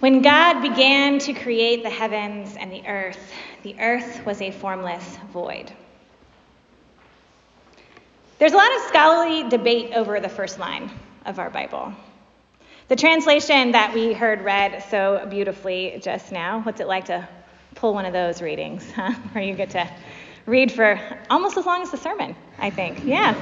When God began to create the heavens and the earth, the earth was a formless void. There's a lot of scholarly debate over the first line of our Bible. The translation that we heard read so beautifully just now, what's it like to pull one of those readings, huh? Where you get to read for almost as long as the sermon, I think. Yeah,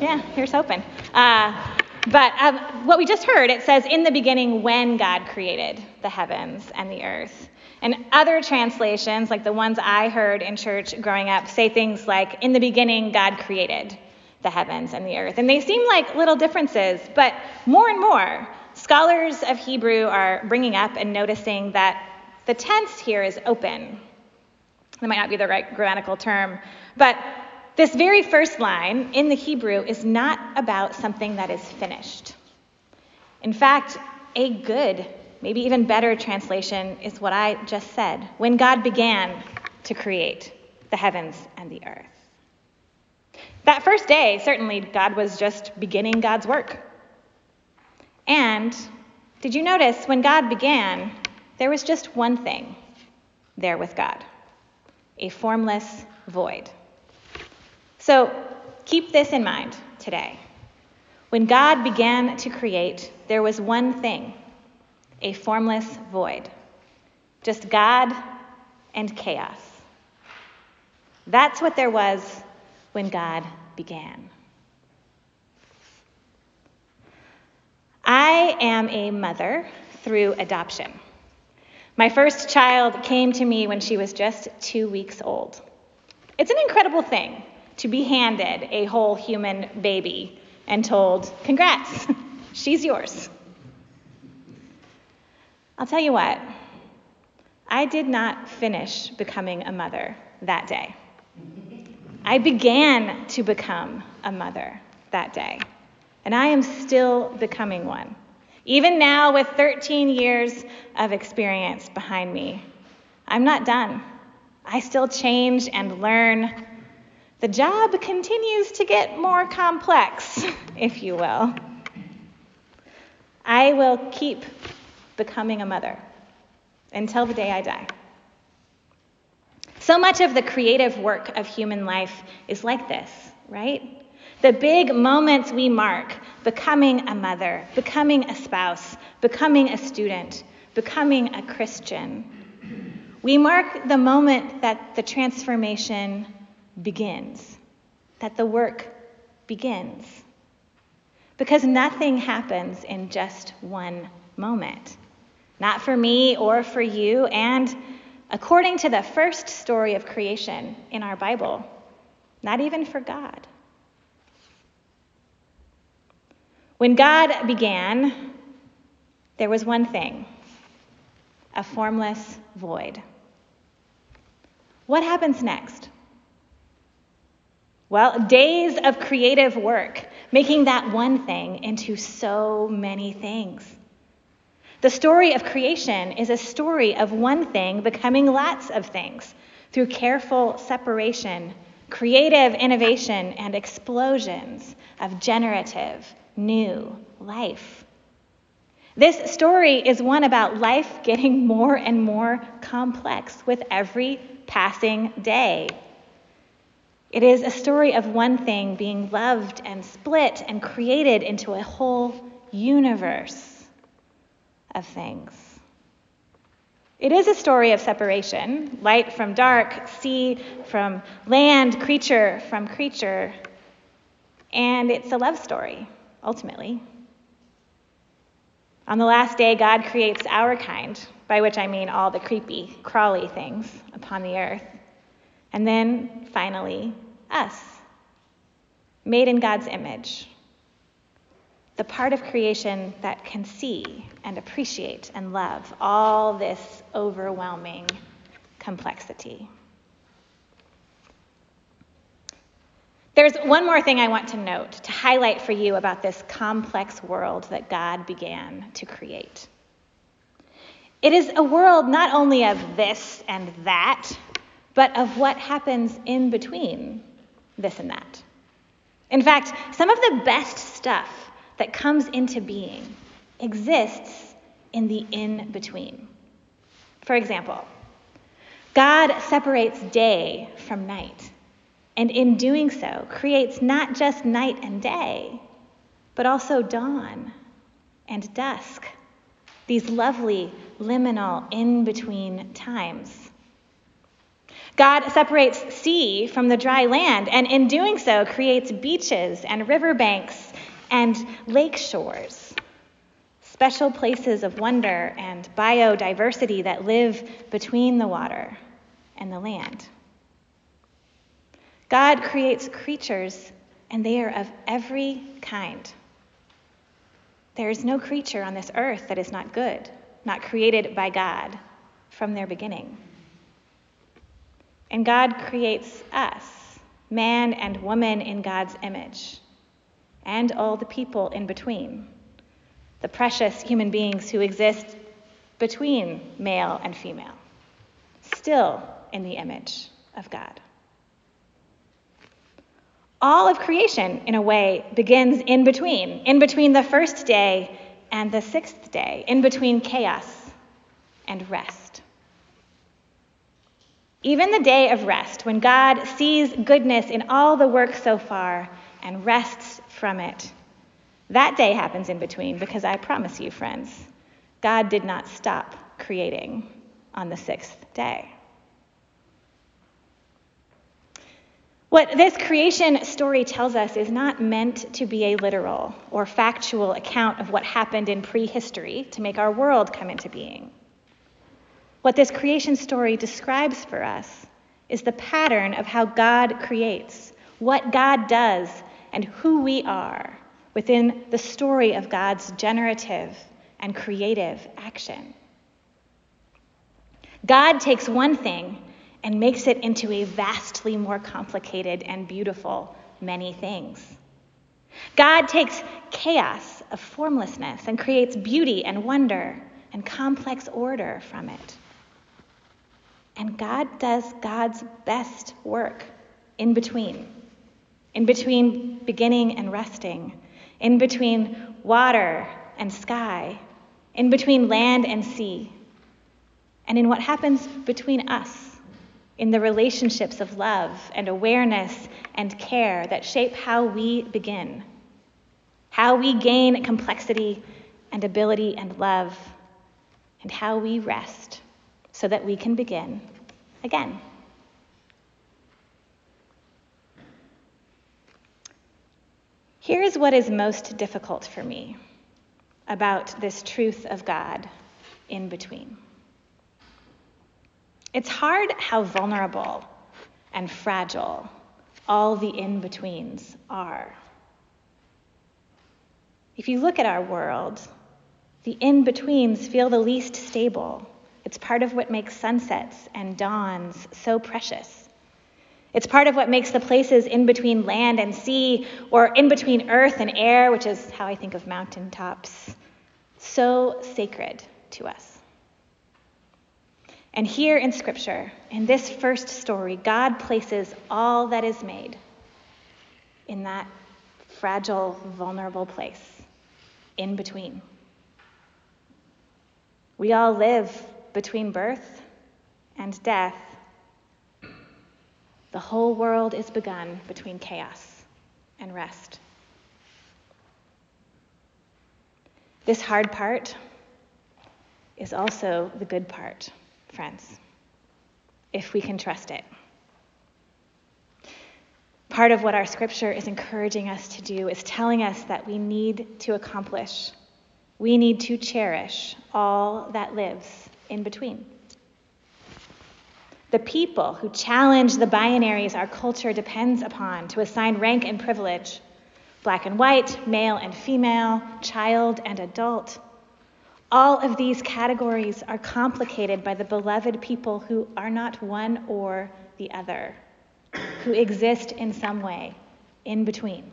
yeah, here's hoping. Uh, but um, what we just heard, it says, in the beginning, when God created the heavens and the earth. And other translations, like the ones I heard in church growing up, say things like, in the beginning, God created the heavens and the earth. And they seem like little differences, but more and more, scholars of Hebrew are bringing up and noticing that the tense here is open. That might not be the right grammatical term, but this very first line in the Hebrew is not about something that is finished. In fact, a good, maybe even better translation is what I just said when God began to create the heavens and the earth. That first day, certainly, God was just beginning God's work. And did you notice when God began, there was just one thing there with God a formless void. So keep this in mind today. When God began to create, there was one thing a formless void. Just God and chaos. That's what there was when God began. I am a mother through adoption. My first child came to me when she was just two weeks old. It's an incredible thing to be handed a whole human baby and told, Congrats, she's yours. I'll tell you what, I did not finish becoming a mother that day. I began to become a mother that day, and I am still becoming one. Even now, with 13 years of experience behind me, I'm not done. I still change and learn the job continues to get more complex, if you will. I will keep becoming a mother until the day I die. So much of the creative work of human life is like this, right? The big moments we mark becoming a mother, becoming a spouse, becoming a student, becoming a Christian. We mark the moment that the transformation begins, that the work begins. Because nothing happens in just one moment. Not for me or for you, and according to the first story of creation in our Bible, not even for God. When God began, there was one thing a formless void. What happens next? Well, days of creative work, making that one thing into so many things. The story of creation is a story of one thing becoming lots of things through careful separation, creative innovation, and explosions of generative, new life. This story is one about life getting more and more complex with every passing day. It is a story of one thing being loved and split and created into a whole universe of things. It is a story of separation light from dark, sea from land, creature from creature. And it's a love story, ultimately. On the last day, God creates our kind, by which I mean all the creepy, crawly things upon the earth. And then, finally, us, made in God's image, the part of creation that can see and appreciate and love all this overwhelming complexity. There's one more thing I want to note to highlight for you about this complex world that God began to create. It is a world not only of this and that, but of what happens in between this and that. In fact, some of the best stuff that comes into being exists in the in between. For example, God separates day from night, and in doing so, creates not just night and day, but also dawn and dusk, these lovely liminal in between times. God separates sea from the dry land, and in doing so, creates beaches and riverbanks and lake shores, special places of wonder and biodiversity that live between the water and the land. God creates creatures, and they are of every kind. There is no creature on this earth that is not good, not created by God from their beginning. And God creates us, man and woman in God's image, and all the people in between, the precious human beings who exist between male and female, still in the image of God. All of creation, in a way, begins in between, in between the first day and the sixth day, in between chaos and rest. Even the day of rest, when God sees goodness in all the work so far and rests from it, that day happens in between because I promise you, friends, God did not stop creating on the sixth day. What this creation story tells us is not meant to be a literal or factual account of what happened in prehistory to make our world come into being. What this creation story describes for us is the pattern of how God creates, what God does, and who we are within the story of God's generative and creative action. God takes one thing and makes it into a vastly more complicated and beautiful many things. God takes chaos of formlessness and creates beauty and wonder and complex order from it. And God does God's best work in between, in between beginning and resting, in between water and sky, in between land and sea, and in what happens between us in the relationships of love and awareness and care that shape how we begin, how we gain complexity and ability and love, and how we rest so that we can begin again. Here's what is most difficult for me about this truth of God in between. It's hard how vulnerable and fragile all the in betweens are. If you look at our world, the in betweens feel the least stable. It's part of what makes sunsets and dawns so precious. It's part of what makes the places in between land and sea, or in between earth and air, which is how I think of mountaintops, so sacred to us. And here in Scripture, in this first story, God places all that is made in that fragile, vulnerable place in between. We all live between birth and death. The whole world is begun between chaos and rest. This hard part is also the good part friends, if we can trust it. Part of what our scripture is encouraging us to do is telling us that we need to accomplish, we need to cherish all that lives in between. The people who challenge the binaries our culture depends upon to assign rank and privilege black and white, male and female, child and adult all of these categories are complicated by the beloved people who are not one or the other, who exist in some way in between.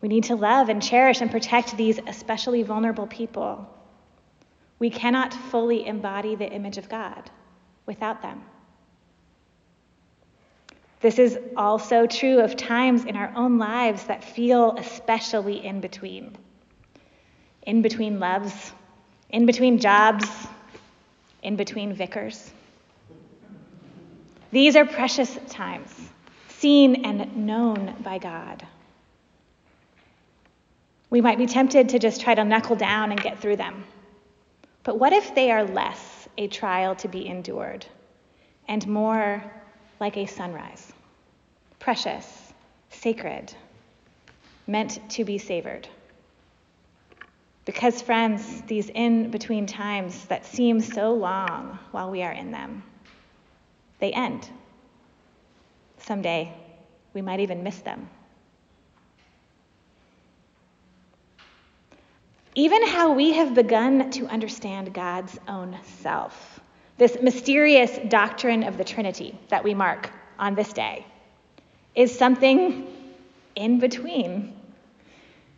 We need to love and cherish and protect these especially vulnerable people. We cannot fully embody the image of God without them. This is also true of times in our own lives that feel especially in between in between loves in between jobs, in between vicars. These are precious times, seen and known by God. We might be tempted to just try to knuckle down and get through them. But what if they are less a trial to be endured and more like a sunrise? Precious, sacred, meant to be savored. Because, friends, these in between times that seem so long while we are in them, they end. Someday, we might even miss them. Even how we have begun to understand God's own self, this mysterious doctrine of the Trinity that we mark on this day, is something in between.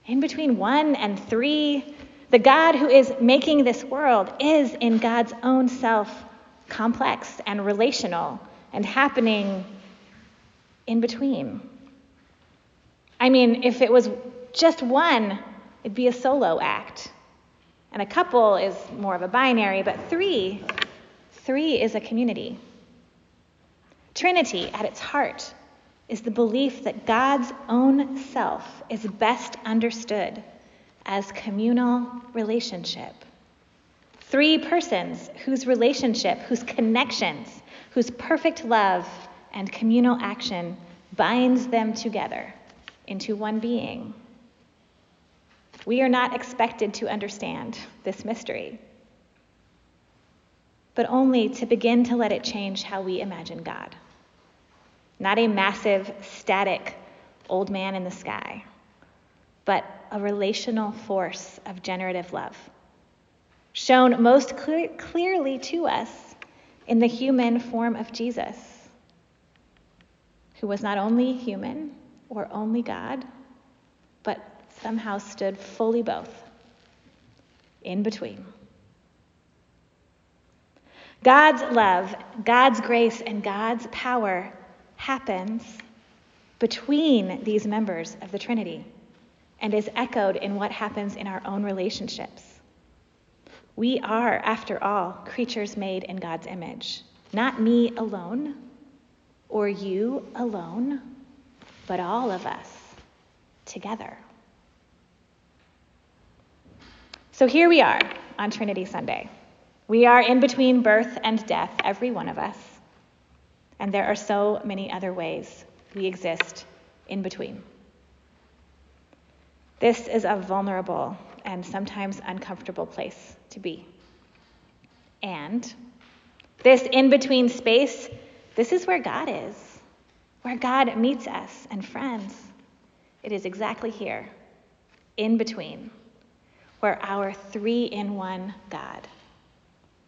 In between one and three, the God who is making this world is in God's own self complex and relational and happening in between. I mean, if it was just one, it'd be a solo act. And a couple is more of a binary, but three, three is a community. Trinity, at its heart, is the belief that God's own self is best understood as communal relationship. Three persons whose relationship, whose connections, whose perfect love and communal action binds them together into one being. We are not expected to understand this mystery, but only to begin to let it change how we imagine God. Not a massive, static old man in the sky, but a relational force of generative love shown most clear, clearly to us in the human form of Jesus, who was not only human or only God, but somehow stood fully both in between. God's love, God's grace, and God's power happens between these members of the Trinity and is echoed in what happens in our own relationships. We are, after all, creatures made in God's image. Not me alone or you alone, but all of us together. So here we are on Trinity Sunday. We are in between birth and death, every one of us. And there are so many other ways we exist in between. This is a vulnerable and sometimes uncomfortable place to be. And this in between space, this is where God is, where God meets us and friends. It is exactly here, in between, where our three in one God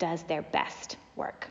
does their best work.